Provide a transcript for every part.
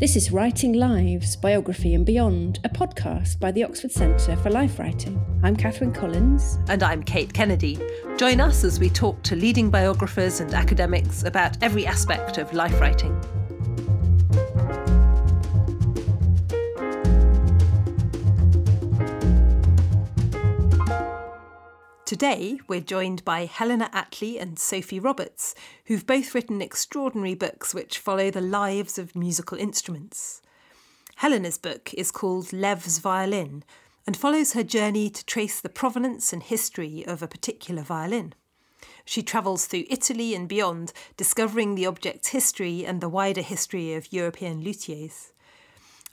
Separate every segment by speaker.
Speaker 1: This is Writing Lives, Biography and Beyond, a podcast by the Oxford Centre for Life Writing. I'm Catherine Collins.
Speaker 2: And I'm Kate Kennedy. Join us as we talk to leading biographers and academics about every aspect of life writing. Today, we're joined by Helena Attlee and Sophie Roberts, who've both written extraordinary books which follow the lives of musical instruments. Helena's book is called Lev's Violin and follows her journey to trace the provenance and history of a particular violin. She travels through Italy and beyond, discovering the object's history and the wider history of European luthiers.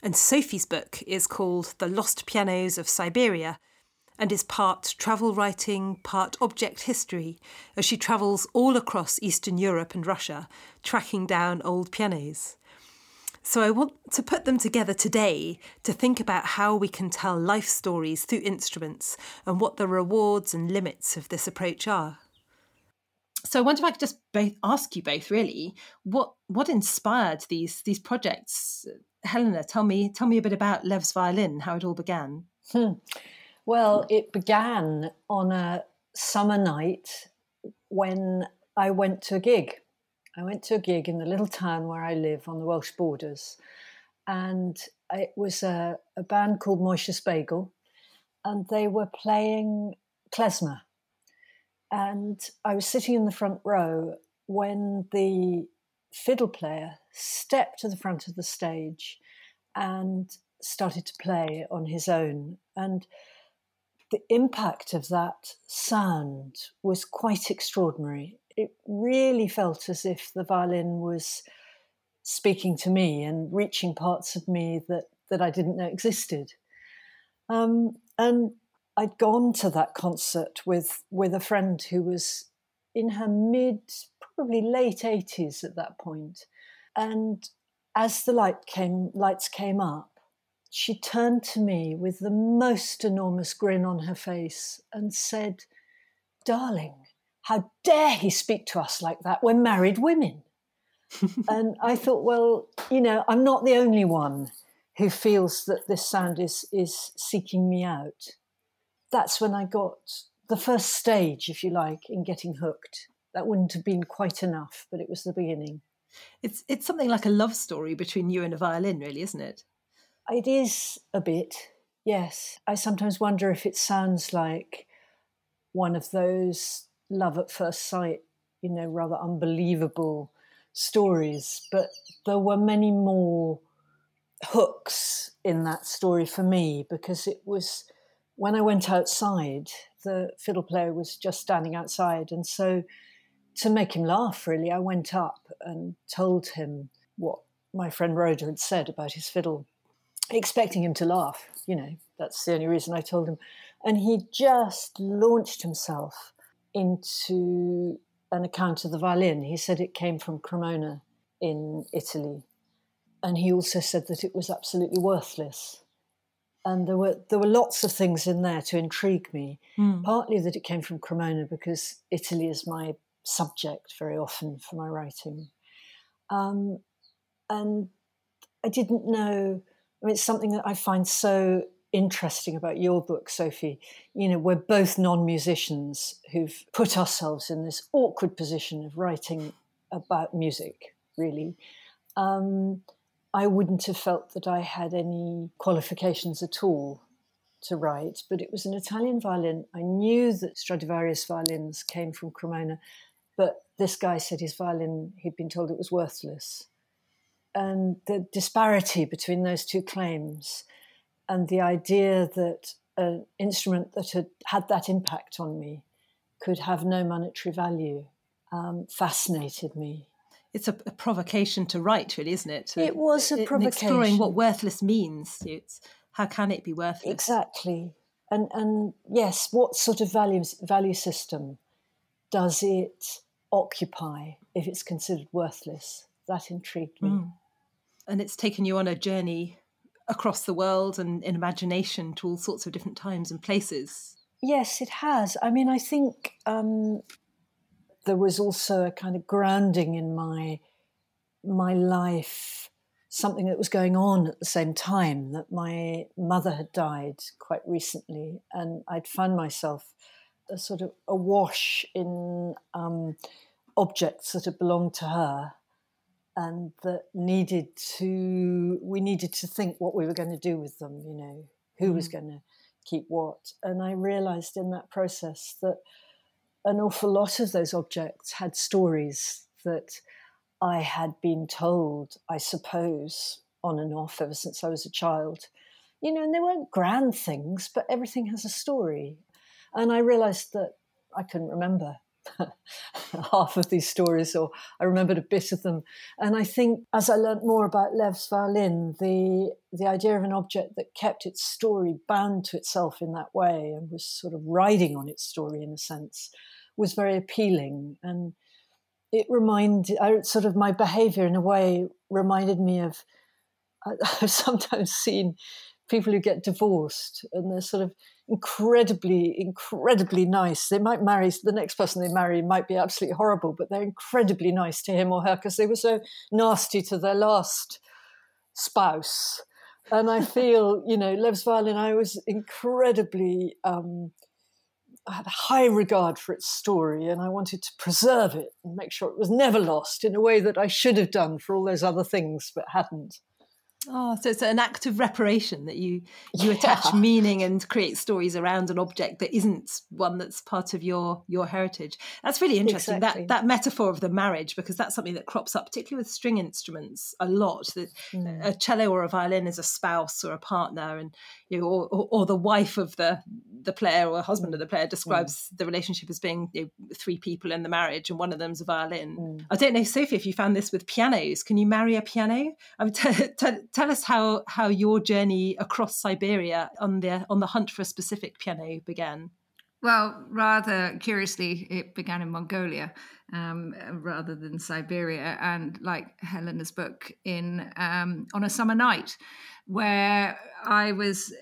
Speaker 2: And Sophie's book is called The Lost Pianos of Siberia and is part travel writing, part object history, as she travels all across Eastern Europe and Russia, tracking down old pianos. So I want to put them together today to think about how we can tell life stories through instruments and what the rewards and limits of this approach are. So I wonder if I could just both ask you both really what what inspired these these projects. Helena, tell me tell me a bit about Lev's violin, how it all began.
Speaker 3: Hmm. Well, it began on a summer night when I went to a gig. I went to a gig in the little town where I live on the Welsh borders. And it was a, a band called Moishe's Bagel, and they were playing klezmer. And I was sitting in the front row when the fiddle player stepped to the front of the stage and started to play on his own. And the impact of that sound was quite extraordinary. It really felt as if the violin was speaking to me and reaching parts of me that, that I didn't know existed. Um, and I'd gone to that concert with, with a friend who was in her mid, probably late 80s at that point. And as the light came, lights came up, she turned to me with the most enormous grin on her face and said, Darling, how dare he speak to us like that? We're married women. and I thought, well, you know, I'm not the only one who feels that this sound is, is seeking me out. That's when I got the first stage, if you like, in getting hooked. That wouldn't have been quite enough, but it was the beginning.
Speaker 2: It's it's something like a love story between you and a violin, really, isn't it?
Speaker 3: It is a bit, yes. I sometimes wonder if it sounds like one of those love at first sight, you know, rather unbelievable stories. But there were many more hooks in that story for me because it was when I went outside, the fiddle player was just standing outside. And so to make him laugh, really, I went up and told him what my friend Rhoda had said about his fiddle expecting him to laugh. You know, that's the only reason I told him. And he just launched himself into an account of the violin. He said it came from Cremona in Italy. And he also said that it was absolutely worthless. And there were there were lots of things in there to intrigue me. Mm. Partly that it came from Cremona because Italy is my subject very often for my writing. Um, and I didn't know I mean, it's something that I find so interesting about your book, Sophie. You know, we're both non musicians who've put ourselves in this awkward position of writing about music, really. Um, I wouldn't have felt that I had any qualifications at all to write, but it was an Italian violin. I knew that Stradivarius violins came from Cremona, but this guy said his violin, he'd been told it was worthless and the disparity between those two claims and the idea that an instrument that had had that impact on me could have no monetary value um, fascinated me.
Speaker 2: It's a, a, provocation to write, really, isn't it?
Speaker 3: it was a provocation.
Speaker 2: Exploring what worthless means. It's how can it be worthless?
Speaker 3: Exactly. And and yes, what sort of value value system does it occupy if it's considered worthless? That intrigued me. Mm
Speaker 2: and it's taken you on a journey across the world and in imagination to all sorts of different times and places.
Speaker 3: Yes, it has. I mean, I think um, there was also a kind of grounding in my my life something that was going on at the same time that my mother had died quite recently, and I'd found myself a sort of awash in um, objects that had belonged to her and that needed to we needed to think what we were going to do with them you know who mm was going to keep what. And i realized in that process that an awful lot of those objects had stories that i had been told i suppose on and off ever since i was a child. You know and they weren't grand things but everything has a story. And I realized that I couldn't remember half of these stories, or I remembered a bit of them. And I think as I learnt more about Lev's violin, the the idea of an object that kept its story bound to itself in that way and was sort of riding on its story in a sense was very appealing. And it reminded, I, uh, sort of my behavior in a way reminded me of, I've sometimes seen people who get divorced and they're sort of incredibly, incredibly nice. They might marry the next person they marry might be absolutely horrible, but they're incredibly nice to him or her because they were so nasty to their last spouse. And I feel, you know, Lev's violin, I was incredibly, um, I had a high regard for its story and I wanted to preserve it and make sure it was never lost in a way that I should have done for all those other things but hadn't.
Speaker 2: Oh, so it's an act of reparation that you you yeah. attach meaning and create stories around an object that isn't one that's part of your your heritage. That's really interesting. Exactly. That that metaphor of the marriage, because that's something that crops up, particularly with string instruments, a lot. That mm. a cello or a violin is a spouse or a partner, and you know, or, or, or the wife of the the player or husband of the player describes mm. the relationship as being you know, three people in the marriage, and one of them's a violin. Mm. I don't know, Sophie, if you found this with pianos. Can you marry a piano? I mean, t- t- tell us how how your journey across Siberia on the on the hunt for a specific piano began.
Speaker 4: Well, rather curiously, it began in Mongolia um, rather than Siberia, and like Helena's book, in um, on a summer night, where I was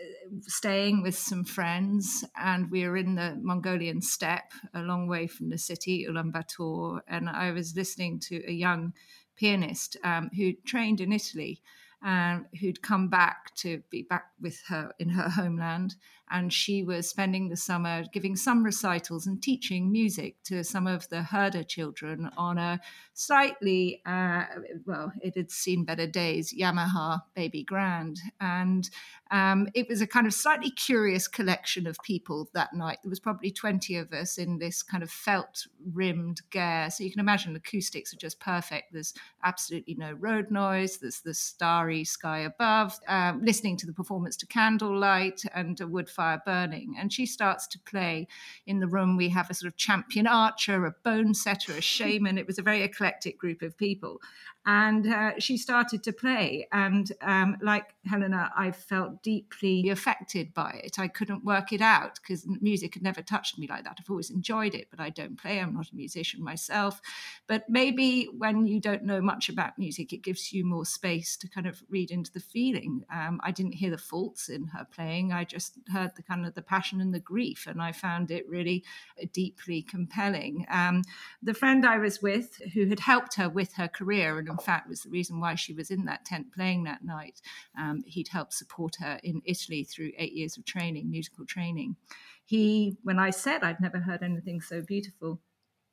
Speaker 4: staying with some friends, and we were in the Mongolian steppe, a long way from the city, Ulaanbaatar, and I was listening to a young pianist um, who trained in Italy um, who'd come back to be back with her in her homeland. And she was spending the summer giving some recitals and teaching music to some of the herder children on a slightly, uh, well, it had seen better days, Yamaha Baby Grand. And um, it was a kind of slightly curious collection of people that night. There was probably 20 of us in this kind of felt rimmed ger. So you can imagine the acoustics are just perfect. There's absolutely no road noise, there's the starry sky above, um, listening to the performance to candlelight and a wood fire burning. And she starts to play in the room. We have a sort of champion archer, a bone setter, a shaman. It was a very eclectic group of people and uh, she started to play. And um, like helena i felt deeply affected by it. I couldn't work it out because music had never touched me like that. I've always enjoyed it but i don't play. I'm not a musician myself. But maybe when you don't know much about music it gives you more space to kind of read into the feeling. Um, i didn't hear the faults in her playing. I just heard the kind of the passion and the grief and i found it really uh, deeply compelling. Um, the friend i was with who had helped her with her career and in fact, was the reason why she was in that tent playing that night. Um, he'd helped support her in Italy through eight years of training, musical training. He, when I said I'd never heard anything so beautiful,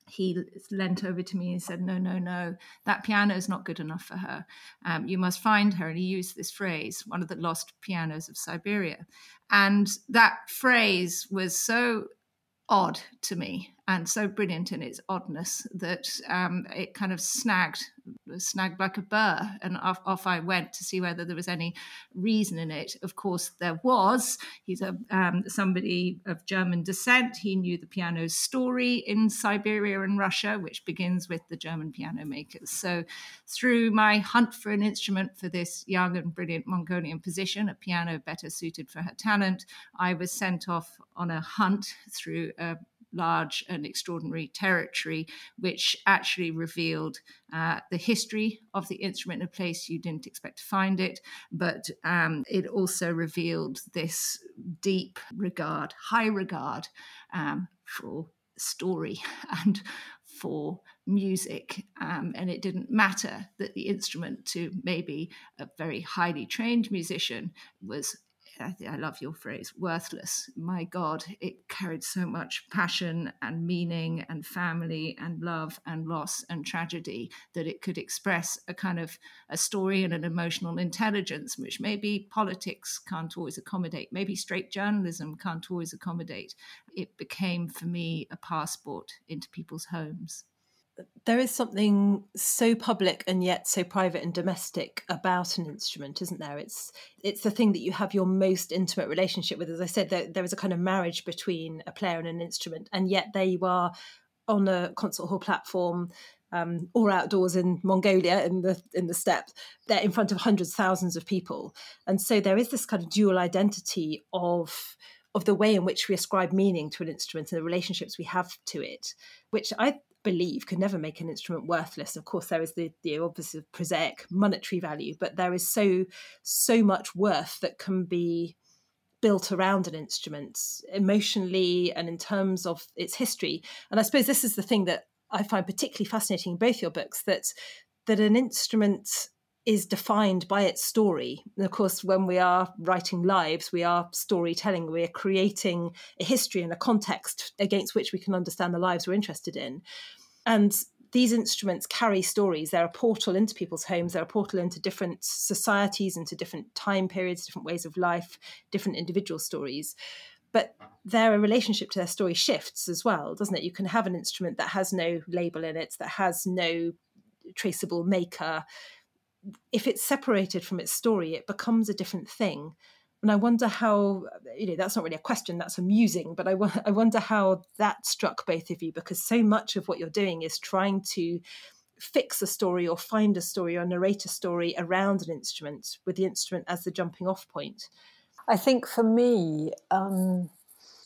Speaker 4: he leant over to me and said, No, no, no, that piano is not good enough for her. Um, you must find her. And he used this phrase, one of the lost pianos of Siberia. And that phrase was so odd to me and so brilliant in its oddness that um, it kind of snagged snagged like a burr. And off, off, i went to see whether there was any reason in it. Of course there was. He's a um, somebody of german descent. He knew the piano's story in siberia and russia which begins with the german piano makers. So through my hunt for an instrument for this young and brilliant mongolian position a piano better suited for her talent i was sent off on a hunt through a large and extraordinary territory, which actually revealed uh, the history of the instrument in a place you didn't expect to find it. But um, it also revealed this deep regard, high regard um, for story and for music. Um, and it didn't matter that the instrument to maybe a very highly trained musician was I, I love your phrase, worthless. My God, it carried so much passion and meaning and family and love and loss and tragedy that it could express a kind of a story and an emotional intelligence, which maybe politics can't always accommodate, maybe straight journalism can't always accommodate. It became for me a passport into people's homes
Speaker 2: there is something so public and yet so private and domestic about an instrument isn't there? It's it's the thing that you have your most intimate relationship with. As i said there, there is a kind of marriage between a player and an instrument and yet there you are on a concert hall platform um, or outdoors in Mongolia in the in the steppe, they're in front of hundreds, thousands of people, and so there is this kind of dual identity of of the way in which we ascribe meaning to an instrument and the relationships we have to it, which I believe could never make an instrument worthless. Of course, there is the, the obvious prosaic monetary value, but there is so so much worth that can be built around an instrument emotionally and in terms of its history. And I suppose this is the thing that I find particularly fascinating in both your books that that an instrument is defined by its story. And of course, when we are writing lives, we are storytelling, we are creating a history and a context against which we can understand the lives we're interested in. And these instruments carry stories. They're a portal into people's homes, they're a portal into different societies, into different time periods, different ways of life, different individual stories. But their relationship to their story shifts as well, doesn't it? You can have an instrument that has no label in it, that has no traceable maker, if it's separated from its story, it becomes a different thing. And I wonder how, you know, that's not really a question, that's amusing, but I, I wonder how that struck both of you because so much of what you're doing is trying to fix a story or find a story or narrate a story around an instrument with the instrument as the jumping off point.
Speaker 3: I think for me, um,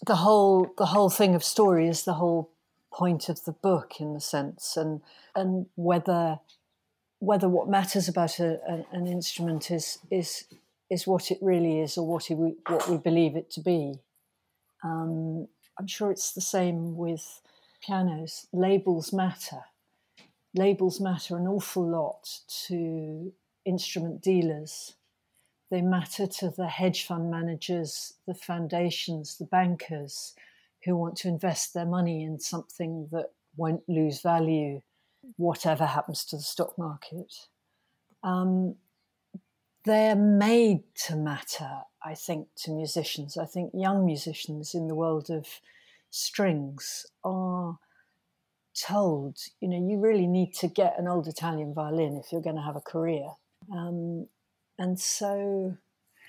Speaker 3: the whole the whole thing of story is the whole point of the book in the sense, and and whether whether what matters about a, an, an, instrument is is is what it really is or what we what we believe it to be. Um, I'm sure it's the same with pianos. Labels matter. Labels matter an awful lot to instrument dealers. They matter to the hedge fund managers, the foundations, the bankers who want to invest their money in something that won't lose value whatever happens to the stock market. Um, they're made to matter, I think, to musicians. I think young musicians in the world of strings are told, you know, you really need to get an old Italian violin if you're going to have a career. Um, and so.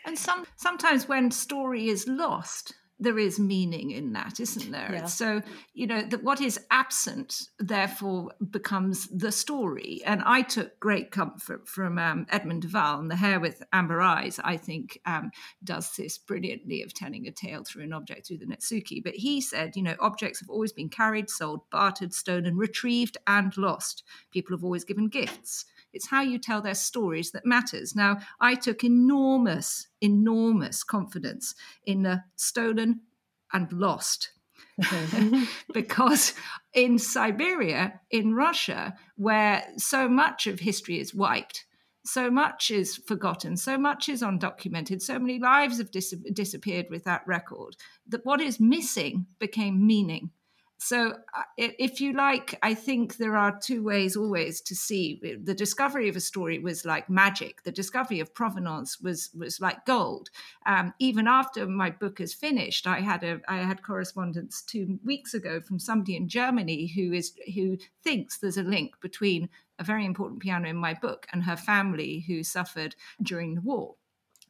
Speaker 4: And some sometimes when story is lost, there is meaning in that, isn't there?
Speaker 2: Yeah.
Speaker 4: So, you know, that what is absent therefore becomes the story. And I took great comfort from um, Edmund de Waal and The Hare with Amber Eyes, I think, um, does this brilliantly of telling a tale through an object through the Netsuke. But he said, you know, objects have always been carried, sold, bartered, stolen, retrieved, and lost. People have always given gifts. It's how you tell their stories that matters. Now, I took enormous, enormous confidence in the stolen and lost. because in Siberia, in Russia, where so much of history is wiped, so much is forgotten, so much is undocumented, so many lives have dis- disappeared with that record, that what is missing became meaning so uh, if you like i think there are two ways always to see the discovery of a story was like magic. The discovery of provenance was was like gold. Um, even after my book is finished i had a i had correspondence two weeks ago from somebody in germany who is who thinks there's a link between a very important piano in my book and her family who suffered during the war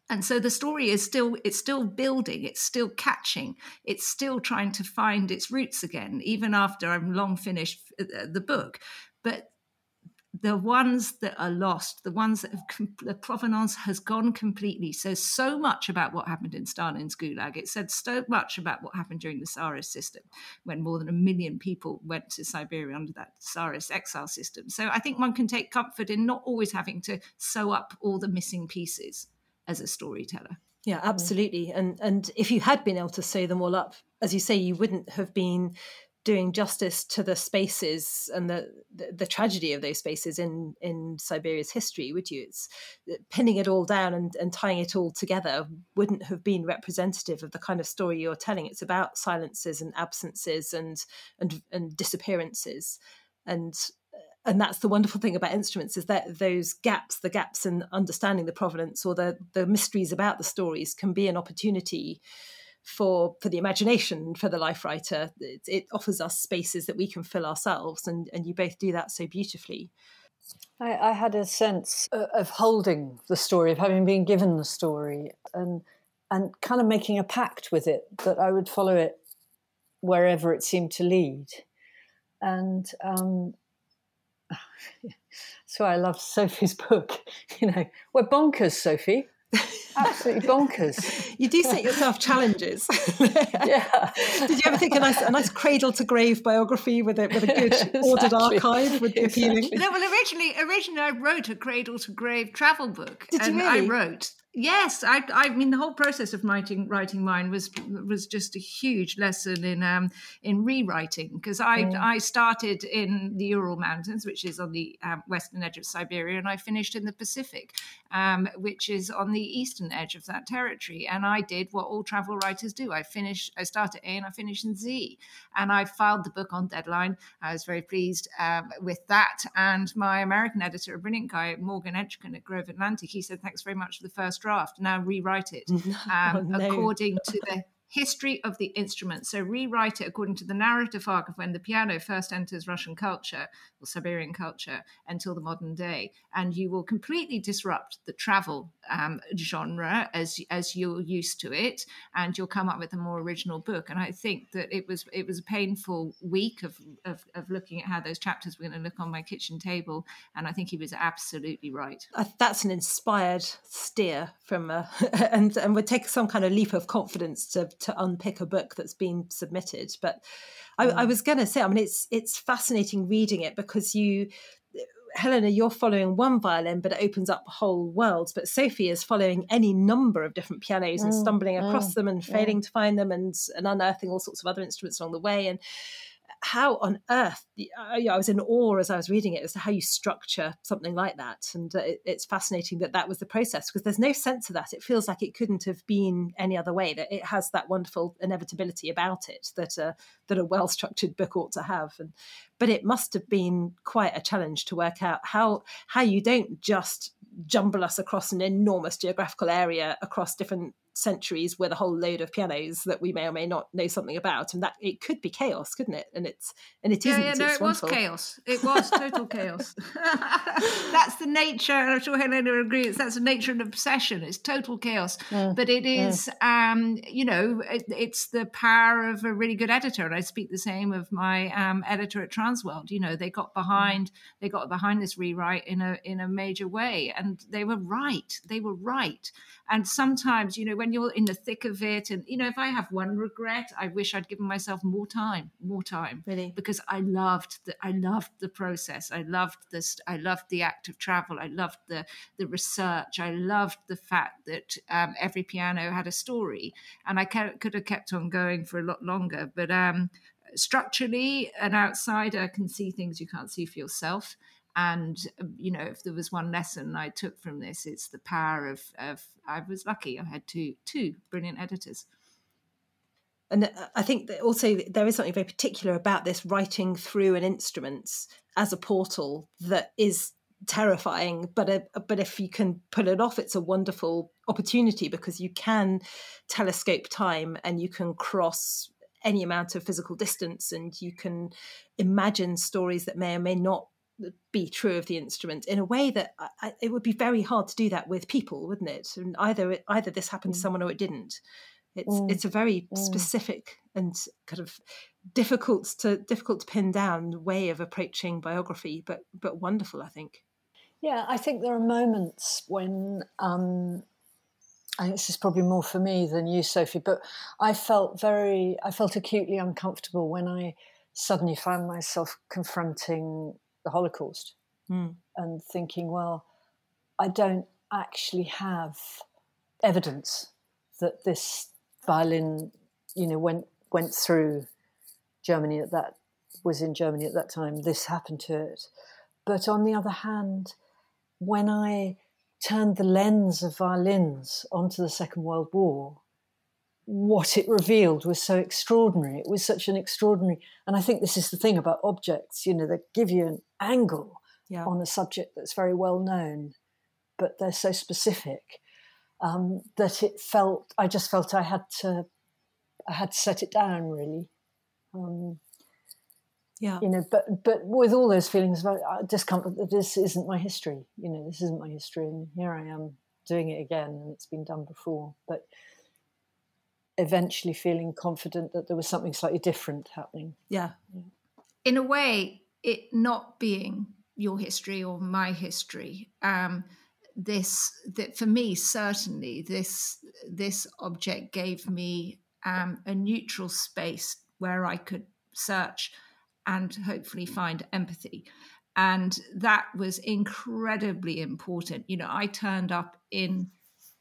Speaker 4: and so the story is still it's still building it's still catching it's still trying to find its roots again even after i've long finished uh, the book. But the ones that are lost the ones that have the provenance has gone completely. So so much about what happened in stalin's gulag. It said so much about what happened during the tsarist system when more than a million people went to siberia under that tsarist exile system. So i think one can take comfort in not always having to sew up all the missing pieces as a storyteller.
Speaker 2: Yeah, absolutely. And and if you had been able to sew them all up, as you say, you wouldn't have been doing justice to the spaces and the, the, the tragedy of those spaces in in Siberia's history, would you? It's pinning it all down and, and tying it all together wouldn't have been representative of the kind of story you're telling. It's about silences and absences and and and disappearances, and and that's the wonderful thing about instruments is that those gaps, the gaps in understanding the provenance or the the mysteries about the stories, can be an opportunity for for the imagination for the life writer. It, it, offers us spaces that we can fill ourselves and and you both do that so beautifully.
Speaker 3: I, I had a sense of holding the story of having been given the story and and kind of making a pact with it that I would follow it wherever it seemed to lead. And um, so I love Sophie's book. You know, we're bonkers, Sophie. Absolutely bonkers.
Speaker 2: you do set yourself challenges. yeah. Did you ever think a nice, a nice cradle to grave biography with a with a good exactly. ordered archive would be exactly. appealing?
Speaker 4: No, well, originally, originally I wrote a cradle to grave travel book,
Speaker 2: Did
Speaker 4: and
Speaker 2: you really?
Speaker 4: I wrote Yes, I, I mean the whole process of writing writing mine was was just a huge lesson in um, in rewriting because I mm. I started in the Ural Mountains, which is on the um, western edge of Siberia, and I finished in the Pacific, um, which is on the eastern edge of that territory. And I did what all travel writers do: I finished, I started A and I finished in Z, and I filed the book on deadline. I was very pleased um, with that, and my American editor, a brilliant guy, Morgan Entrekin at Grove Atlantic, he said, "Thanks very much for the first." Draft, now rewrite it um, oh, no. according to the history of the instrument. So rewrite it according to the narrative arc of when the piano first enters Russian culture or Siberian culture until the modern day, and you will completely disrupt the travel um, genre as as you're used to it, and you'll come up with a more original book. And I think that it was it was a painful week of of, of looking at how those chapters were going to look on my kitchen table, and I think he was absolutely right.
Speaker 2: Uh, that's an inspired steer from, uh, and and would take some kind of leap of confidence to to unpick a book that's been submitted. But I, I mm. was going to say, I mean, it's it's fascinating reading it because you Helena, you're following one violin, but it opens up whole worlds. But Sophie is following any number of different pianos and mm, stumbling across mm, them and failing to find them and, and unearthing all sorts of other instruments along the way. And how on earth I was in awe as I was reading it as to how you structure something like that, and uh, it's fascinating that that was the process because there's no sense of that. It feels like it couldn't have been any other way. That it has that wonderful inevitability about it that a that a well structured book ought to have, and but it must have been quite a challenge to work out how how you don't just jumble us across an enormous geographical area across different centuries with a whole load of pianos that we may or may not know something about and that it could be chaos couldn't it? And it's and it
Speaker 4: yeah,
Speaker 2: isn't
Speaker 4: yeah no it was chaos. It was total chaos. That's the nature and i'm sure helena agrees that's the nature and obsession. It's total chaos. Mm. but it is mm. um you know it, it's the power of a really good editor and i speak the same of my um, editor at transworld. You know they got behind mm. they got behind this rewrite in a in a major way and they were right they were right and sometimes you know when you're in the thick of it and you know if i have one regret i wish i'd given myself more time more time.
Speaker 2: Really?
Speaker 4: Because i loved the i loved the process. I loved this i loved the act of travel. I loved the the research. I loved the fact that um, every piano had a story. And i could have kept on going for a lot longer. But um, structurally an outsider can see things you can't see for yourself and um, you know if there was one lesson i took from this it's the power of, of i was lucky i had two two brilliant editors
Speaker 2: and uh, I think that also there is something very particular about this writing through an instrument as a portal that is terrifying. But a, uh, but if you can pull it off, it's a wonderful opportunity because you can telescope time and you can cross any amount of physical distance and you can imagine stories that may or may not be true of the instrument in a way that I, it would be very hard to do that with people, wouldn't it? And either it, either this happened mm. to someone or it didn't. It's mm. it's a very mm. specific and kind of difficult to difficult to pin down way of approaching biography, but but wonderful, I think.
Speaker 3: Yeah, I think there are moments when um, and this is probably more for me than you, Sophie, but I felt very, I felt acutely uncomfortable when I suddenly found myself confronting the Holocaust
Speaker 2: mm.
Speaker 3: and thinking, well, I don't actually have evidence that this violin, you know, went went through Germany at that was in Germany at that time. This happened to it, but on the other hand, when I turned the lens of violins onto the Second World War, what it revealed was so extraordinary. It was such an extraordinary, and I think this is the thing about objects, you know, they give you an angle yeah. on a subject that's very well known, but they're so specific um, that it felt, I just felt I had to, I had to set it down really. Um,
Speaker 2: yeah.
Speaker 3: You know, but but with all those feelings of uh, discomfort that this isn't my history. You know, this isn't my history, and here I am doing it again, and it's been done before. But eventually feeling confident that there was something slightly different happening.
Speaker 2: Yeah.
Speaker 4: In a way, it not being your history or my history, um, this that for me certainly this this object gave me um, a neutral space where I could search and hopefully find empathy. And that was incredibly important. You know, I turned up in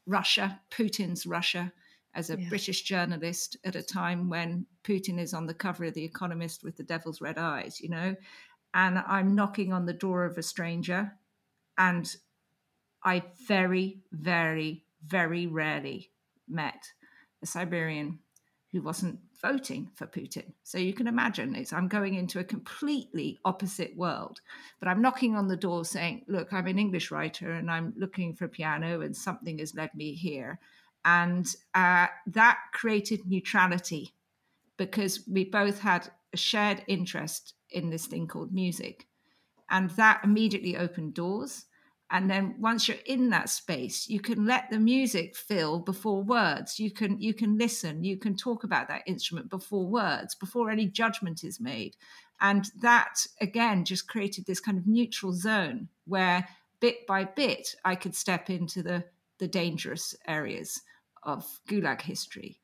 Speaker 4: Russia, Putin's Russia, as a yeah. British journalist at a time when Putin is on the cover of The Economist with the devil's red eyes, you know, and I'm knocking on the door of a stranger, and I very, very, very rarely met a Siberian who wasn't voting for Putin. So you can imagine it's I'm going into a completely opposite world. But I'm knocking on the door saying, look, I'm an English writer and I'm looking for a piano and something has led me here. And uh, that created neutrality because we both had a shared interest in this thing called music. And that immediately opened doors. And then once you're in that space you can let the music fill before words. You can you can listen. You can talk about that instrument before words before any judgment is made. And that again just created this kind of neutral zone where bit by bit i could step into the the dangerous areas of gulag history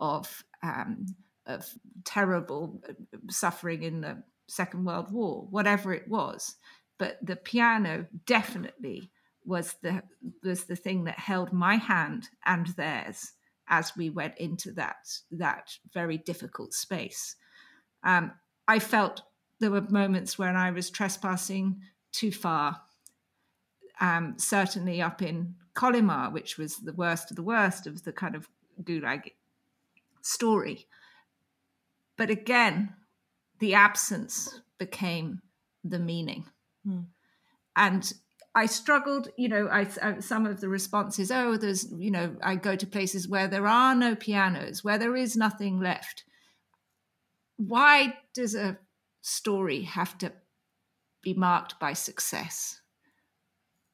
Speaker 4: of um, of terrible uh, suffering in the second world war whatever it was but the piano definitely was the was the thing that held my hand and theirs as we went into that that very difficult space. Um, I felt there were moments when I was trespassing too far. Um, certainly up in Kolyma, which was the worst of the worst of the kind of Gulag story. But again, the absence became the meaning. Mm. And I struggled, you know, I, I, some of the responses, oh, there's, you know, I go to places where there are no pianos, where there is nothing left. Why does a story have to be marked by success?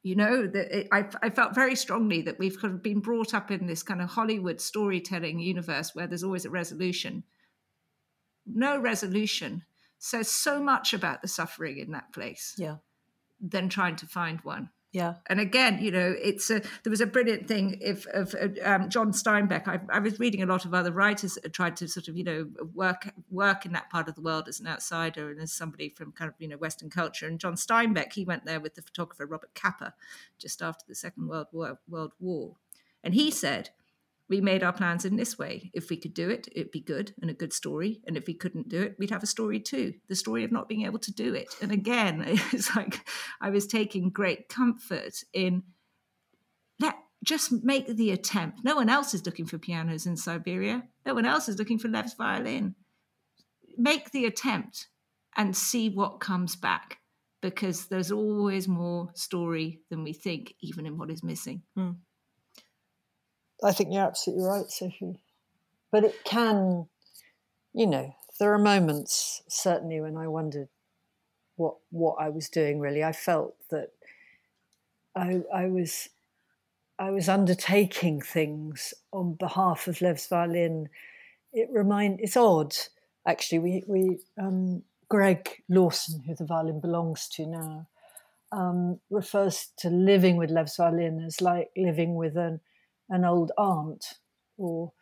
Speaker 4: You know, that I, I felt very strongly that we've kind of been brought up in this kind of Hollywood storytelling universe where there's always a resolution. No resolution says so much about the suffering in that place.
Speaker 2: Yeah.
Speaker 4: Than trying to find one.
Speaker 2: Yeah.
Speaker 4: And again, you know, it's a, there was a brilliant thing if, of um, John Steinbeck. I, I, was reading a lot of other writers that tried to sort of, you know, work work in that part of the world as an outsider and as somebody from kind of, you know, Western culture. And John Steinbeck, he went there with the photographer Robert Capa just after the Second World War, World War. And he said, we made our plans in this way. If we could do it, it'd be good and a good story. And if we couldn't do it, we'd have a story too the story of not being able to do it. And again, it's like I was taking great comfort in let just make the attempt. No one else is looking for pianos in Siberia, no one else is looking for Lev's violin. Make the attempt and see what comes back because there's always more story than we think, even in what is missing.
Speaker 2: Hmm.
Speaker 3: I think you're absolutely right, Sophie. But it can, you know, there are moments certainly when I wondered what what I was doing. Really, I felt that I I was I was undertaking things on behalf of Lev's violin. It remind it's odd actually. We we um, Greg Lawson, who the violin belongs to now, um, refers to living with Lev's violin as like living with an an old aunt or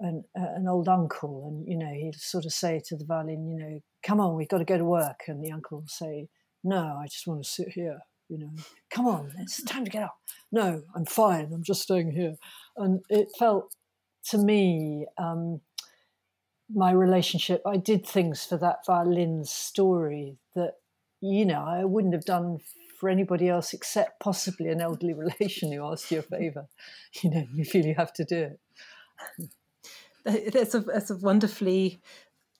Speaker 3: an, uh, an old uncle, and you know he'd sort of say to the violin, you know, come on, we've got to go to work, and the uncle say, no, I just want to sit here. You know, come on, it's time to get up. No, I'm fine. I'm just staying here, and it felt to me um, my relationship, I did things for that violin story that, you know, I wouldn't have done for anybody else except possibly an elderly relation who asks you a favour. You know, you feel you have to do it.
Speaker 2: That's a, that's a wonderfully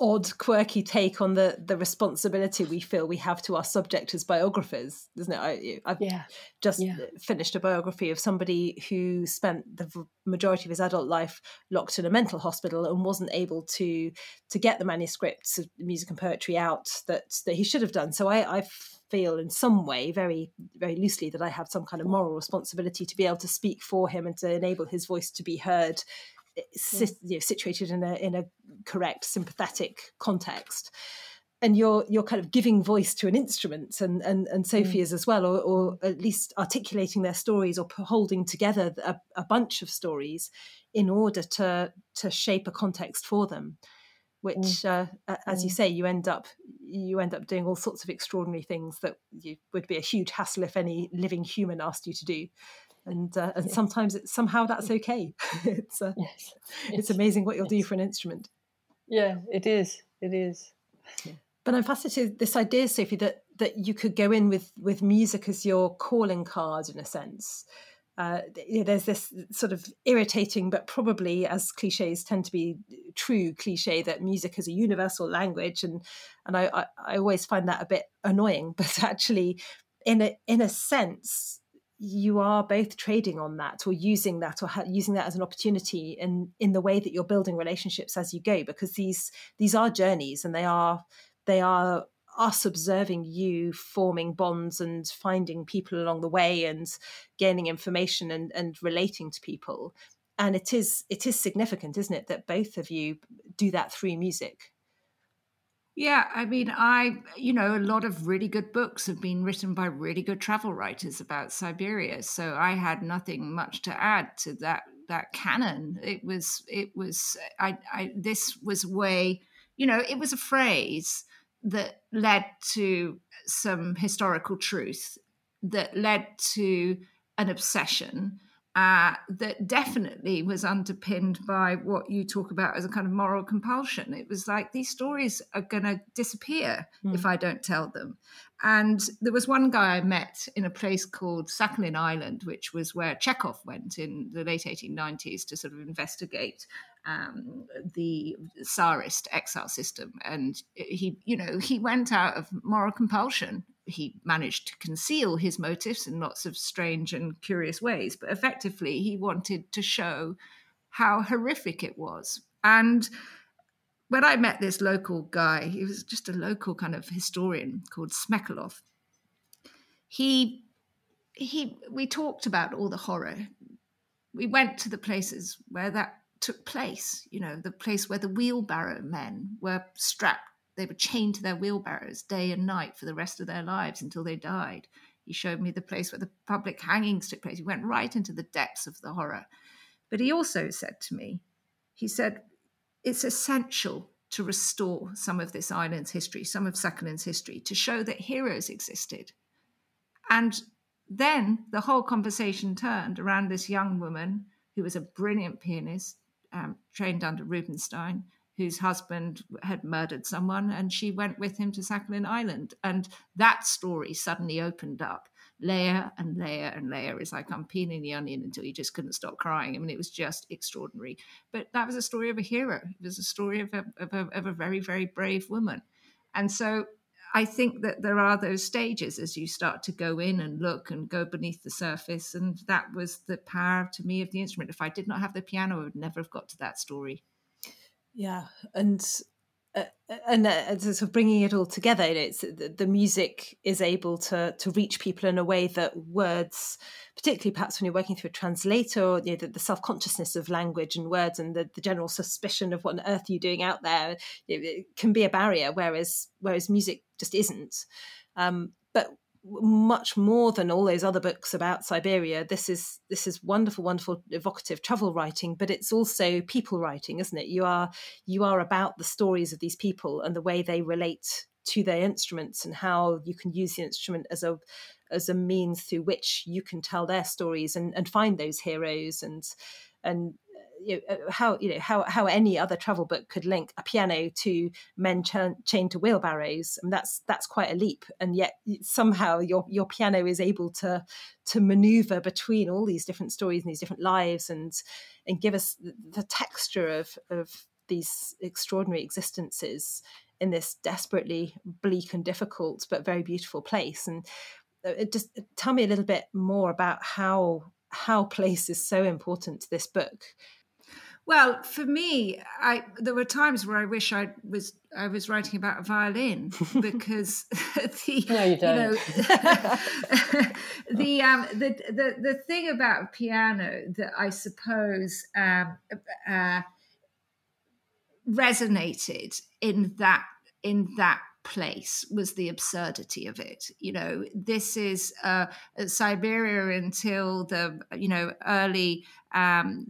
Speaker 2: odd, quirky take on the the responsibility we feel we have to our subject as biographers, isn't it? I, have yeah. just yeah. finished a biography of somebody who spent the majority of his adult life locked in a mental hospital and wasn't able to to get the manuscripts of music and poetry out that that he should have done. So I, I feel in some way very very loosely that I have some kind of moral responsibility to be able to speak for him and to enable his voice to be heard you know, situated in a in a correct sympathetic context. And you're you're kind of giving voice to an instrument and and, and Sophie's mm. as well or, or at least articulating their stories or holding together a, a, bunch of stories in order to to shape a context for them which mm. uh, as you mm. say you end up you end up doing all sorts of extraordinary things that you, would be a huge hassle if any living human asked you to do and uh, and yes. sometimes it, somehow that's okay. it's uh, yes. it's amazing what you'll yes. do for an instrument.
Speaker 3: Yeah, it is. It is.
Speaker 2: But I'm fascinated this idea, Sophie, that that you could go in with with music as your calling card in a sense. Uh, there's this sort of irritating, but probably as cliches tend to be true cliche that music is a universal language, and and I, I, I always find that a bit annoying. But actually, in a in a sense, you are both trading on that or using that or ha- using that as an opportunity in in the way that you're building relationships as you go because these these are journeys and they are they are us observing you forming bonds and finding people along the way and gaining information and and relating to people and it is it is significant isn't it that both of you do that through music
Speaker 4: yeah, I mean, I, you know, a lot of really good books have been written by really good travel writers about Siberia. So I had nothing much to add to that that canon. It was, it was, I, I, this was way, you know, it was a phrase that led to some historical truth, that led to an obsession, uh, that definitely was underpinned by what you talk about as a kind of moral compulsion. It was like these stories are going to disappear mm. if I don't tell them. And there was one guy I met in a place called Sakhalin Island, which was where Chekhov went in the late 1890s to sort of investigate um, the Tsarist exile system. And he, you know, he went out of moral compulsion he managed to conceal his motives in lots of strange and curious ways, but effectively he wanted to show how horrific it was. And when I met this local guy, he was just a local kind of historian called Smekalov. He he we talked about all the horror. We went to the places where that took place, you know, the place where the wheelbarrow men were strapped they were chained to their wheelbarrows day and night for the rest of their lives until they died. He showed me the place where the public hangings took place. He went right into the depths of the horror. But he also said to me, he said, it's essential to restore some of this island's history, some of Sakhalin's history, to show that heroes existed. And then the whole conversation turned around this young woman who was a brilliant pianist, um, trained under Rubinstein, whose husband had murdered someone, and she went with him to Sakhalin Island. And that story suddenly opened up layer and layer and layer. It's like I'm peeling the onion until you just couldn't stop crying. I mean, it was just extraordinary. But that was a story of a hero. It was a story of a, of a, of a very, very brave woman. And so I think that there are those stages as you start to go in and look and go beneath the surface. And that was the power to me of the instrument. If I did not have the piano, I would never have got to that story.
Speaker 2: Yeah, and uh, and uh, sort of bringing it all together, it's the, music is able to to reach people in a way that words, particularly perhaps when you're working through a translator, or, you know, the, the self consciousness of language and words, and the, the general suspicion of what on earth you're you doing out there, it can be a barrier. Whereas whereas music just isn't. Um, but much more than all those other books about Siberia. This is this is wonderful, wonderful, evocative travel writing, but it's also people writing, isn't it? You are you are about the stories of these people and the way they relate to their instruments and how you can use the instrument as a as a means through which you can tell their stories and, and find those heroes and and you know, uh, how you know how how any other travel book could link a piano to men ch- chained to wheelbarrows. and that's that's quite a leap, and yet somehow your your piano is able to to maneuver between all these different stories and these different lives, and and give us the texture of of these extraordinary existences in this desperately bleak and difficult but very beautiful place. And uh, just tell me a little bit more about how how place is so important to this book.
Speaker 4: Well, for me, I there were times where I wish I was I was writing about a violin because
Speaker 3: the no, you, don't. you
Speaker 4: know the um the, the the thing about piano that I suppose um, uh, resonated in that in that place was the absurdity of it you know this is uh, siberia until the you know early um,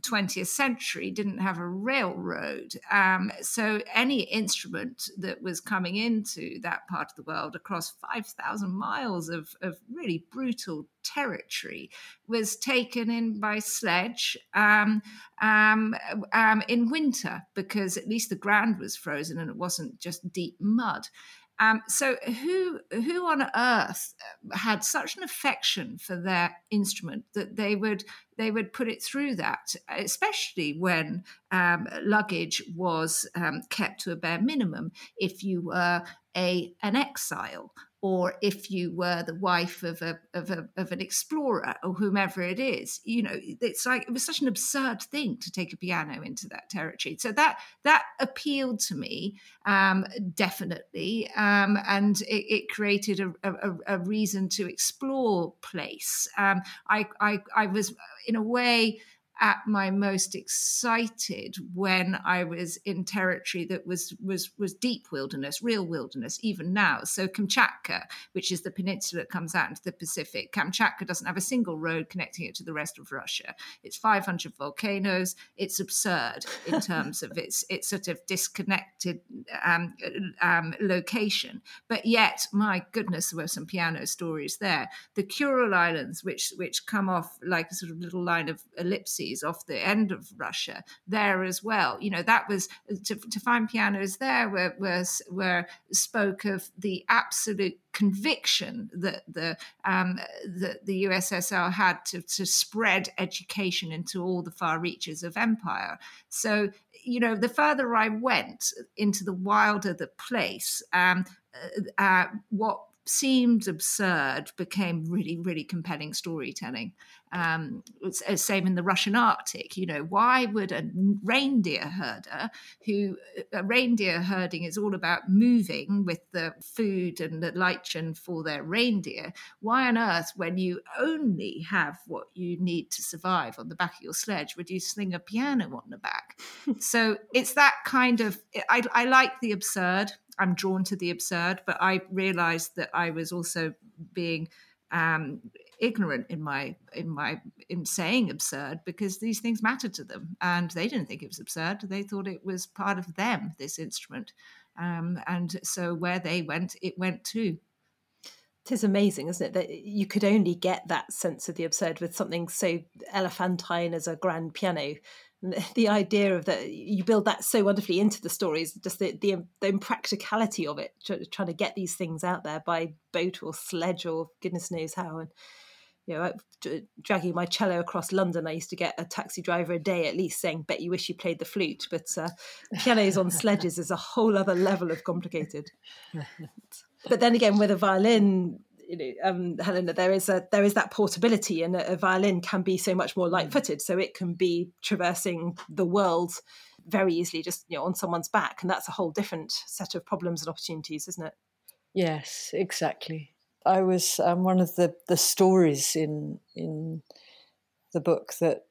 Speaker 4: 20th century didn't have a railroad. Um, so any instrument that was coming into that part of the world across 5,000 miles of, of really brutal territory was taken in by sledge um, um, um, in winter because at least the ground was frozen and it wasn't just deep mud. Um, so who who on earth uh, had such an affection for their instrument that they would they would put it through that, especially when um, luggage was um, kept to a bare minimum. If you were a an exile or if you were the wife of a, of a of an explorer or whomever it is you know it's like it was such an absurd thing to take a piano into that territory. So that that appealed to me um, definitely um, and it, it created a, a, a, reason to explore place. Um, I, I i was in a way at my most excited when I was in territory that was was was deep wilderness, real wilderness, even now. So Kamchatka, which is the peninsula that comes out into the Pacific, Kamchatka doesn't have a single road connecting it to the rest of Russia. It's 500 volcanoes. It's absurd in terms of its its sort of disconnected um, um, location. But yet, my goodness, there were some piano stories there. The Kuril Islands, which which come off like a sort of little line of ellipses off the end of Russia there as well. You know, that was to, to find pianos there where, where, where spoke of the absolute conviction that the um, the, the USSR had to, to spread education into all the far reaches of empire. So you know, the further I went into the wilder the place, um, uh, uh, what seemed absurd became really, really compelling storytelling. Um, uh, same in the Russian Arctic. You know, why would a reindeer herder, who a reindeer herding is all about moving with the food and the lichen for their reindeer, why on earth, when you only have what you need to survive on the back of your sledge, would you sling a piano on the back? so it's that kind of. I, I like the absurd. I'm drawn to the absurd, but I realized that I was also being um, ignorant in my in my in saying absurd because these things mattered to them and they didn't think it was absurd. They thought it was part of them, this instrument, um, and so where they went, it went too.
Speaker 2: It is amazing, isn't it, that you could only get that sense of the absurd with something so elephantine as a grand piano the idea of that you build that so wonderfully into the stories just the the, the impracticality of it trying to get these things out there by boat or sledge or goodness knows how. And you know dragging my cello across london i used to get a taxi driver a day at least saying bet you wish you played the flute. But uh, pianos on sledges is a whole other level of complicated. But then again with a violin you know, um, Helena, there is a there is that portability, and a, a violin can be so much more light-footed, so it can be traversing the world very easily, just you know, on someone's back, and that's a whole different set of problems and opportunities, isn't it?
Speaker 3: Yes, exactly. I was um, one of the the stories in in the book that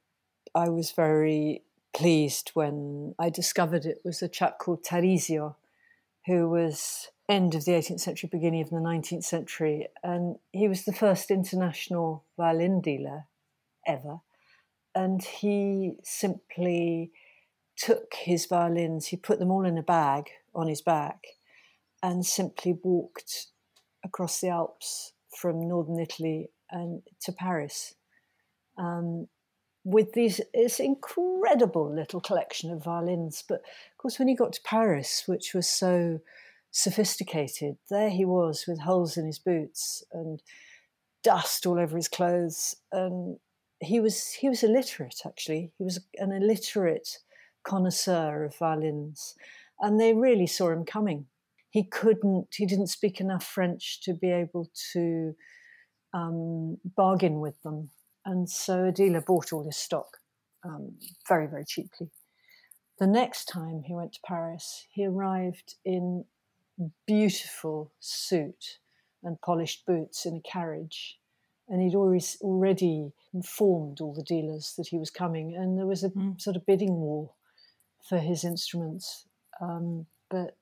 Speaker 3: I was very pleased when I discovered it was a chap called Tarisio, who was end of the 18th century, beginning of the 19th century. And he was the first international violin dealer ever. And he simply took his violins, he put them all in a bag on his back, and simply walked across the Alps from northern Italy and to Paris. Um, with these this incredible little collection of violins. But of course, when he got to Paris, which was so sophisticated, there he was with holes in his boots and dust all over his clothes, and he was he was illiterate. Actually, he was an illiterate connoisseur of violins, and they really saw him coming. He couldn't. He didn't speak enough French to be able to um, bargain with them and so a dealer bought all his stock um, very, very cheaply. The next time he went to Paris, he arrived in beautiful suit and polished boots in a carriage. And he'd always already informed all the dealers that he was coming, and there was a mm. sort of bidding war for his instruments. Um, but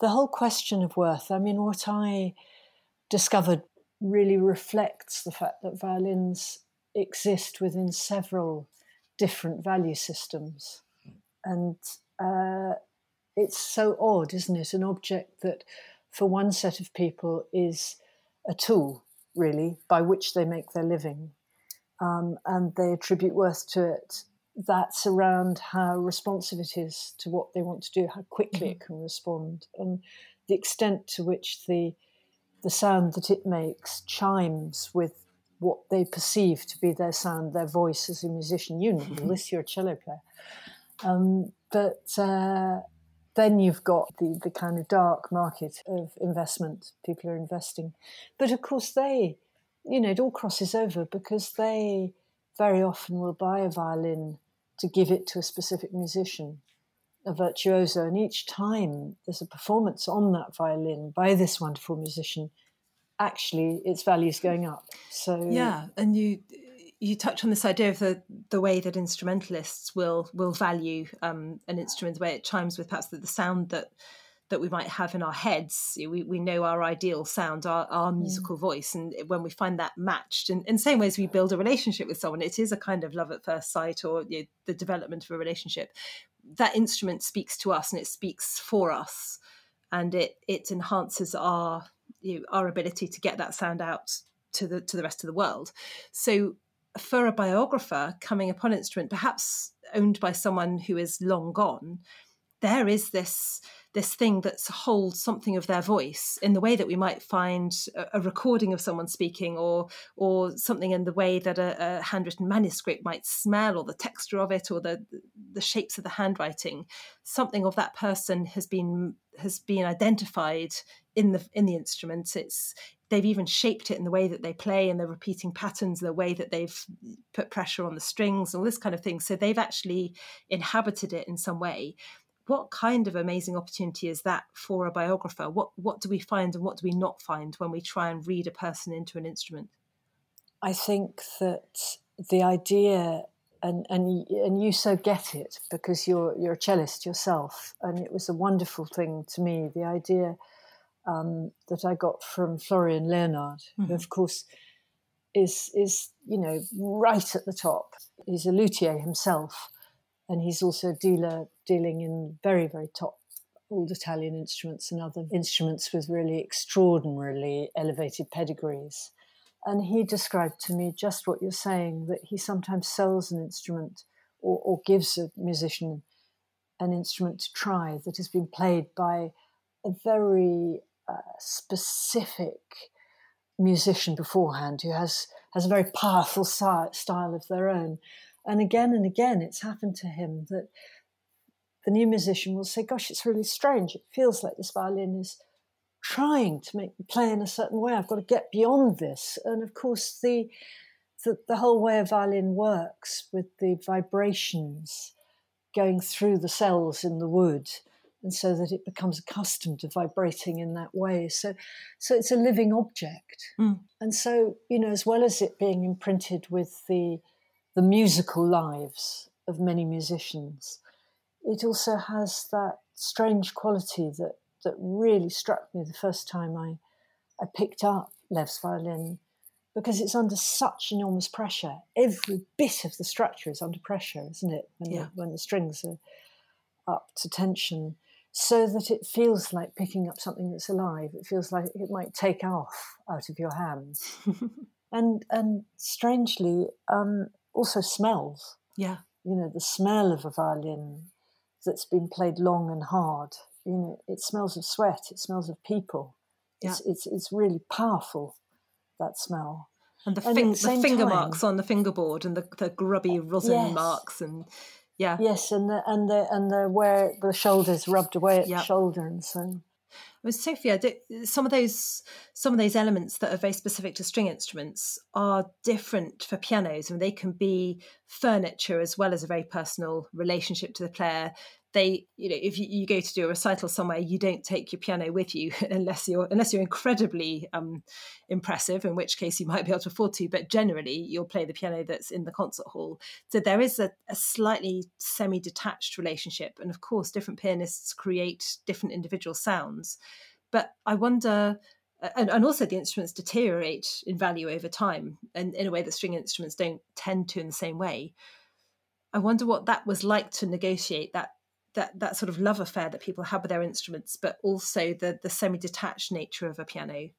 Speaker 3: the whole question of worth, I mean, what I discovered really reflects the fact that violins exist within several different value systems. And uh, it's so odd, isn't it? An object that for one set of people is a tool, really, by which they make their living. Um, and they attribute worth to it. That's around how responsive it is to what they want to do, how quickly mm-hmm. it can respond, and the extent to which the the sound that it makes chimes with what they perceive to be their sound, their voice as a musician. You know this, you're a cello player. Um, but uh, then you've got the, the kind of dark market of investment. People are investing. But of course, they, you know, it all crosses over because they very often will buy a violin to give it to a specific musician, a virtuoso. And each time there's a performance on that violin by this wonderful musician, actually its value is going up. So
Speaker 2: yeah, and you you touch on this idea of the the way that instrumentalists will will value um, an instrument, the way it chimes with perhaps the, the, sound that that we might have in our heads. We, we know our ideal sound, our, our mm. musical mm. voice, and when we find that matched, and in the same ways we build a relationship with someone, it is a kind of love at first sight or you know, the development of a relationship. That instrument speaks to us and it speaks for us, and it it enhances our you know, our ability to get that sound out to the to the rest of the world. So for a biographer coming upon an instrument, perhaps owned by someone who is long gone, there is this this thing that holds something of their voice in the way that we might find a, recording of someone speaking or or something in the way that a, a, handwritten manuscript might smell or the texture of it or the the shapes of the handwriting. Something of that person has been has been identified in the in the instruments it's they've even shaped it in the way that they play and the repeating patterns the way that they've put pressure on the strings all this kind of thing so they've actually inhabited it in some way what kind of amazing opportunity is that for a biographer? What what do we find and what do we not find when we try and read a person into an instrument?
Speaker 3: I think that the idea and and and you so get it because you're you're a cellist yourself, and it was a wonderful thing to me. The idea um, that I got from Florian Leonhard, mm-hmm. who of course is is you know right at the top. He's a luthier himself, and he's also a dealer dealing in very, very top old Italian instruments and other instruments with really extraordinarily elevated pedigrees. And he described to me just what you're saying that he sometimes sells an instrument or, or gives a musician an instrument to try that has been played by a very specific musician beforehand who has, has a very powerful style of their own. And again and again, it's happened to him that the new musician will say, Gosh, it's really strange. It feels like this violin is trying to make me play in a certain way. I've got to get beyond this. And of course, the, the, the whole way a violin works with the vibrations going through the cells in the wood and so that it becomes accustomed to vibrating in that way. So, so it's a living object, mm. and so you know, as well as it being imprinted with the the musical lives of many musicians, it also has that strange quality that, that really struck me the first time I, I picked up Lev's violin because it's under such enormous pressure. Every bit of the structure is under pressure, isn't it? When, yeah. the, when the strings are up to tension, so that it feels like picking up something that's alive. It feels like it might take off out of your hands. and and strangely, um, also smells.
Speaker 2: Yeah.
Speaker 3: You know, the smell of a violin that's been played long and hard. You know, it smells of sweat. It smells of people. Yeah. It's it's it's really powerful. That smell.
Speaker 2: And the, and the finger time, marks on the fingerboard and the, the grubby rosin yes. marks and yeah.
Speaker 3: Yes, and the and the and the where the shoulders rubbed away at yep. the shoulder and so.
Speaker 2: Well, Sophia, some of those some of those elements that are very specific to string instruments are different for pianos, I and they can be furniture as well as a very personal relationship to the player they you know if you, you, go to do a recital somewhere you don't take your piano with you unless you're unless you're incredibly um, impressive in which case you might be able to afford to but generally you'll play the piano that's in the concert hall. So there is a, a slightly semi-detached relationship and of course different pianists create different individual sounds. But i wonder and, and also the instruments deteriorate in value over time and in a way that string instruments don't tend to in the same way. I wonder what that was like to negotiate that that that sort of love affair that people have with their instruments, but also the the semi detached nature of a piano.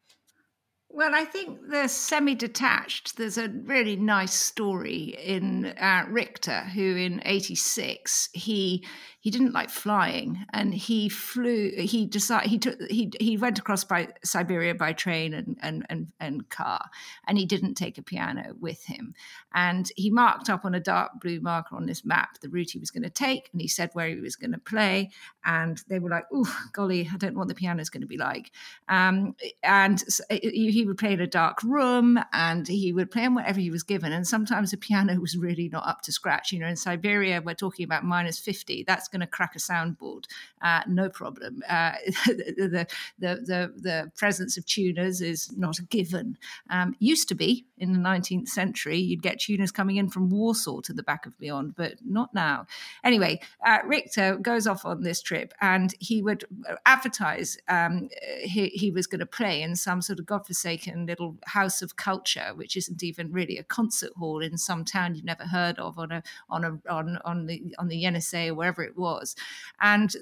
Speaker 4: Well, I think the semi detached, there's a really nice story in uh, Richter, who in 86, he he didn't like flying and he flew he decided he took he he went across by Siberia by train and and and, and car and he didn't take a piano with him. And he marked up on a dark blue marker on this map the route he was going to take and he said where he was going to play and they were like oh golly I don't know what the piano is going to be like. Um, and he would play in a dark room and he would play on whatever he was given and sometimes the piano was really not up to scratch. You know in Siberia we're talking about minus 50 that's going to crack a soundboard, uh, no problem. Uh, the, the, the, the, presence of tuners is not a given. Um, used to be in the 19th century, you'd get tuners coming in from Warsaw to the back of Beyond, but not now. Anyway, uh, Richter goes off on this trip and he would advertise um, he, he was going to play in some sort of godforsaken little house of culture, which isn't even really a concert hall in some town you've never heard of on a on a on on the on the Yenisei or wherever it was, and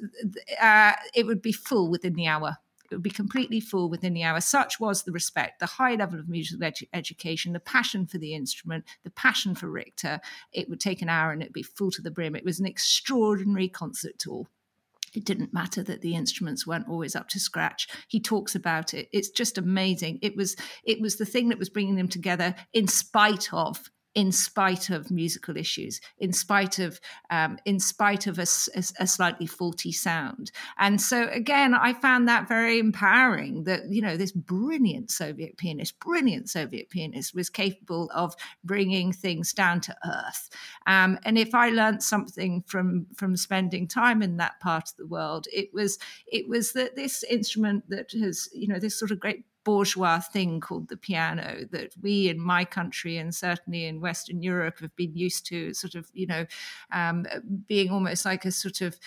Speaker 4: uh, it would be full within the hour would be completely full within the hour. Such was the respect, the high level of musical edu- education, the passion for the instrument, the passion for Richter. It would take an hour and it'd be full to the brim. It was an extraordinary concert tour. It didn't matter that the instruments weren't always up to scratch. He talks about it. It's just amazing. It was it was the thing that was bringing them together in spite of in spite of musical issues, in spite of um, in spite of a, a, a, slightly faulty sound. And so again, I found that very empowering. That you know this brilliant Soviet pianist, brilliant Soviet pianist, was capable of bringing things down to earth. Um, and if I learned something from from spending time in that part of the world, it was it was that this instrument that has you know this sort of great bourgeois thing called the piano that we in my country and certainly in Western Europe have been used to, sort of, you know, um, being almost like a sort of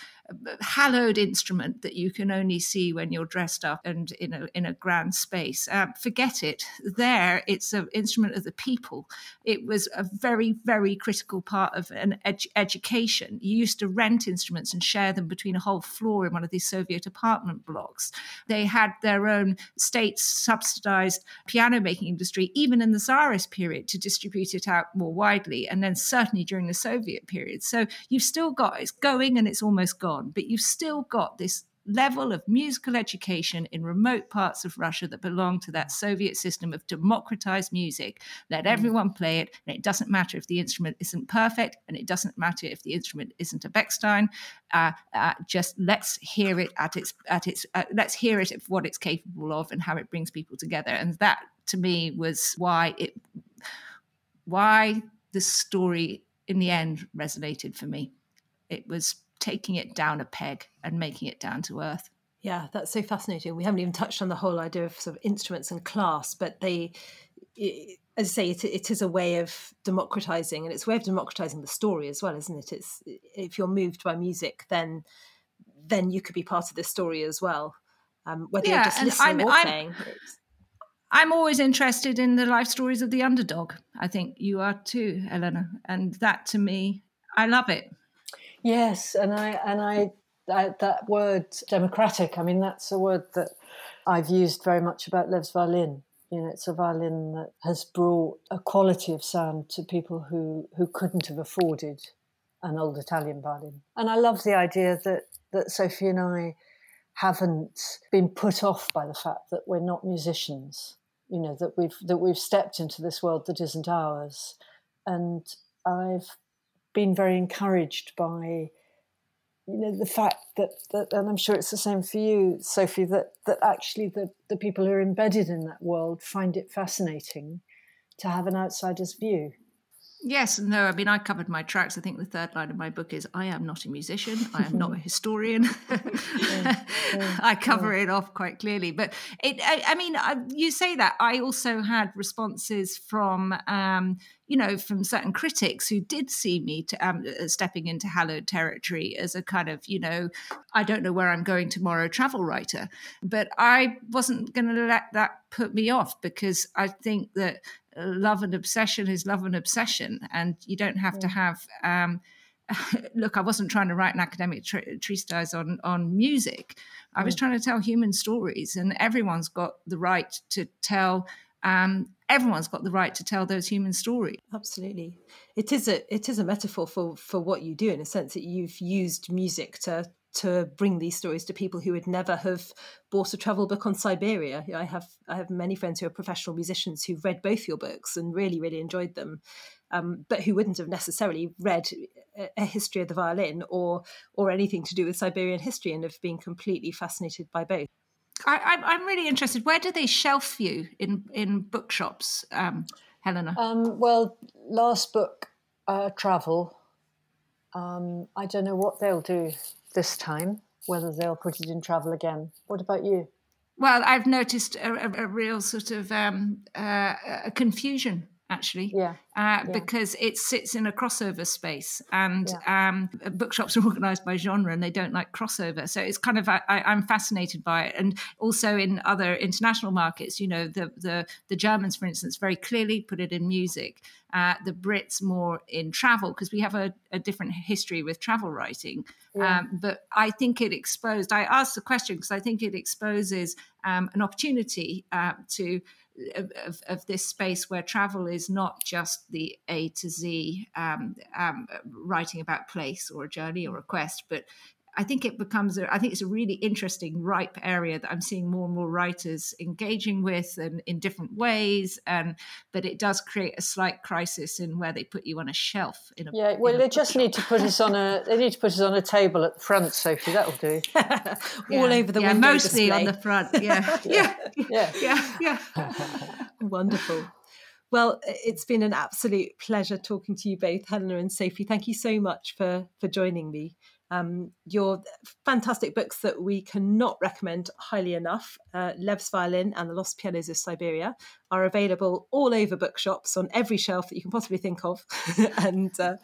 Speaker 4: hallowed instrument that you can only see when you're dressed up and in a in a grand space. Uh, forget it. There, it's an instrument of the people. It was a very very critical part of an ed- education. You used to rent instruments and share them between a whole floor in one of these Soviet apartment blocks. They had their own state subsidized piano making industry, even in the Tsarist period, to distribute it out more widely, and then certainly during the Soviet period. So you've still got it's going and it's almost gone on, but you've still got this level of musical education in remote parts of Russia that belong to that Soviet system of democratized music. Let mm. everyone play it, and it doesn't matter if the instrument isn't perfect, and it doesn't matter if the instrument isn't a Bechstein. Uh, uh, just let's hear it at its at its uh, let's hear it of what it's capable of and how it brings people together. And that, to me, was why it why the story in the end resonated for me. It was taking it down a peg and making it down to earth.
Speaker 2: Yeah, that's so fascinating. We haven't even touched on the whole idea of sort of instruments and class, but they, as I say, it, it is a way of democratizing, and it's a way of democratizing the story as well, isn't it? It's if you're moved by music, then then you could be part of this story as well, um, whether yeah, you're just listening I'm, or I'm, playing.
Speaker 4: I'm always interested in the life stories of the underdog. I think you are too, Eleanor, and that to me, I love it.
Speaker 3: Yes, and I and I, I, that word democratic. I mean, that's a word that I've used very much about Lev's violin. You know, it's a violin that has brought a quality of sound to people who who couldn't have afforded an old Italian violin. And I love the idea that, that Sophy and I haven't been put off by the fact that we're not musicians, you know, that we've, that we've stepped into this world that isn't ours. And I've been very encouraged by you know the fact that, that and i'm sure it's the same for you sophy that that actually the, the people who are embedded in that world find it fascinating to have an outsider's view
Speaker 4: Yes, no, I mean, I covered my tracks. I think the third line of my book is I am not a musician, I am not a historian. yeah, yeah, I cover yeah. it off quite clearly. But it, I, I mean, I, you say that. I also had responses from, um, you know, from certain critics who did see me to, um, uh, stepping into hallowed territory as a kind of, you know, I don't know where I'm going tomorrow travel writer. But I wasn't going to let that put me off because I think that love and obsession is love and obsession, and you don't have yeah. to have. Um, look, I wasn't trying to write an academic treatise on on music. I was trying to tell human stories, and everyone's got the right to tell. Um, everyone's got the right to tell those human stories.
Speaker 2: Absolutely, it is a it is a metaphor for for what you do in a sense that you've used music to to bring these stories to people who would never have bought a travel book on Siberia. I have I have many friends who are professional musicians who've read both your books and really really enjoyed them, um, but who wouldn't have necessarily read a history of the violin or or anything to do with Siberian history and have been completely fascinated by both.
Speaker 4: I, am really interested. Where do they shelf you in in bookshops, um, Helena?
Speaker 3: Um, well, last book, uh, travel. Um, I don't know what they'll do this time, whether they'll put it in travel again. What about you?
Speaker 4: Well, I've noticed a, a, a real sort of um, uh, a confusion actually.
Speaker 3: Yeah. Uh,
Speaker 4: yeah. Because it sits in a crossover space, and yeah. um, bookshops are organised by genre, and they don't like crossover. So it's kind of I, am fascinated by it, and also in other international markets, you know, the the the Germans, for instance, very clearly put it in music. Uh, the Brits more in travel because we have a, a, different history with travel writing. Yeah. Um, but I think it exposed. I asked the question because I think it exposes um, an opportunity uh, to of, of, this space where travel is not just the A to Z um, um, writing about place or a journey or a quest, but I think it becomes a, I think it's a really interesting, ripe area that I'm seeing more and more writers engaging with and in different ways. And but it does create a slight crisis in where they put you on a shelf. In a,
Speaker 3: yeah, well, they just need to put us on a they need to put us on a table at the front, Sophy. That'll do.
Speaker 2: All over the
Speaker 4: yeah,
Speaker 2: window
Speaker 4: mostly
Speaker 2: display.
Speaker 4: on the front. Yeah, yeah, yeah, yeah, yeah.
Speaker 2: yeah. Wonderful. Well, it's been an absolute pleasure talking to you both, Helena and Sophy. Thank you so much for for joining me. Um, your fantastic books that we cannot recommend highly enough, uh, Lev's Violin and The Lost Pianos of Siberia, are available all over bookshops on every shelf that you can possibly think of, and uh,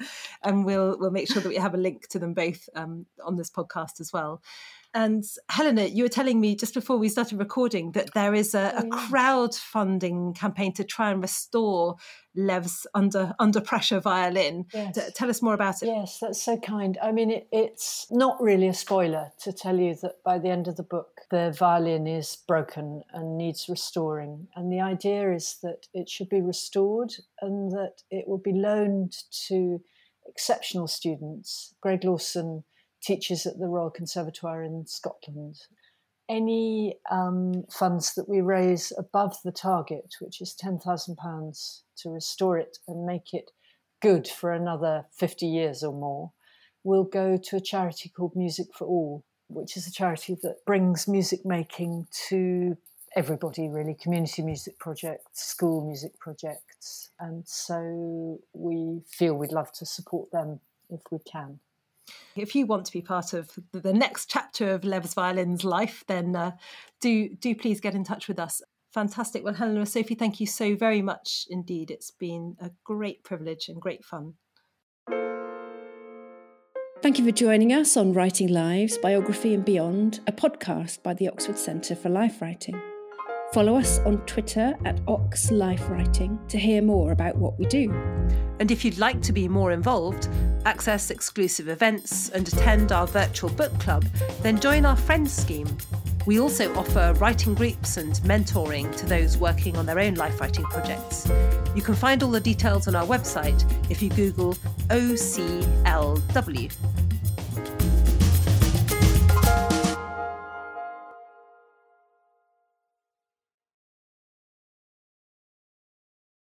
Speaker 2: and we'll we'll make sure that we have a link to them both um, on this podcast as well. And Helena, you were telling me just before we started recording that there is a, a crowdfunding campaign to try and restore Lev's under under pressure violin. Yes. Tell us more about it.
Speaker 3: Yes, that's so kind. I mean, it, it's not really a spoiler to tell you that by the end of the book, the violin is broken and needs restoring. And the idea is that it should be restored and that it will be loaned to exceptional students. Greg Lawson teaches at the Royal Conservatoire in Scotland. Any um, funds that we raise above the target, which is £10,000 to restore it and make it good for another 50 years or more, will go to a charity called Music for All, which is a charity that brings music making to everybody really community music projects, school music projects. And so we feel we'd love to support them if we can.
Speaker 2: If you want to be part of the next chapter of Lev's Violin's life, then uh, do do please get in touch with us. Fantastic. Well, Helena and Sophy, thank you so very much indeed. It's been a great privilege and great fun.
Speaker 1: Thank you for joining us on Writing Lives, Biography and Beyond, a podcast by the Oxford Centre for Life Writing. Follow us on Twitter at Ox Life Writing to hear more about what we do.
Speaker 2: And if you'd like to be more involved, access exclusive events, and attend our virtual book club, then join our Friends scheme. We also offer writing groups and mentoring to those working on their own life writing projects. You can find all the details on our website if you Google OCLW.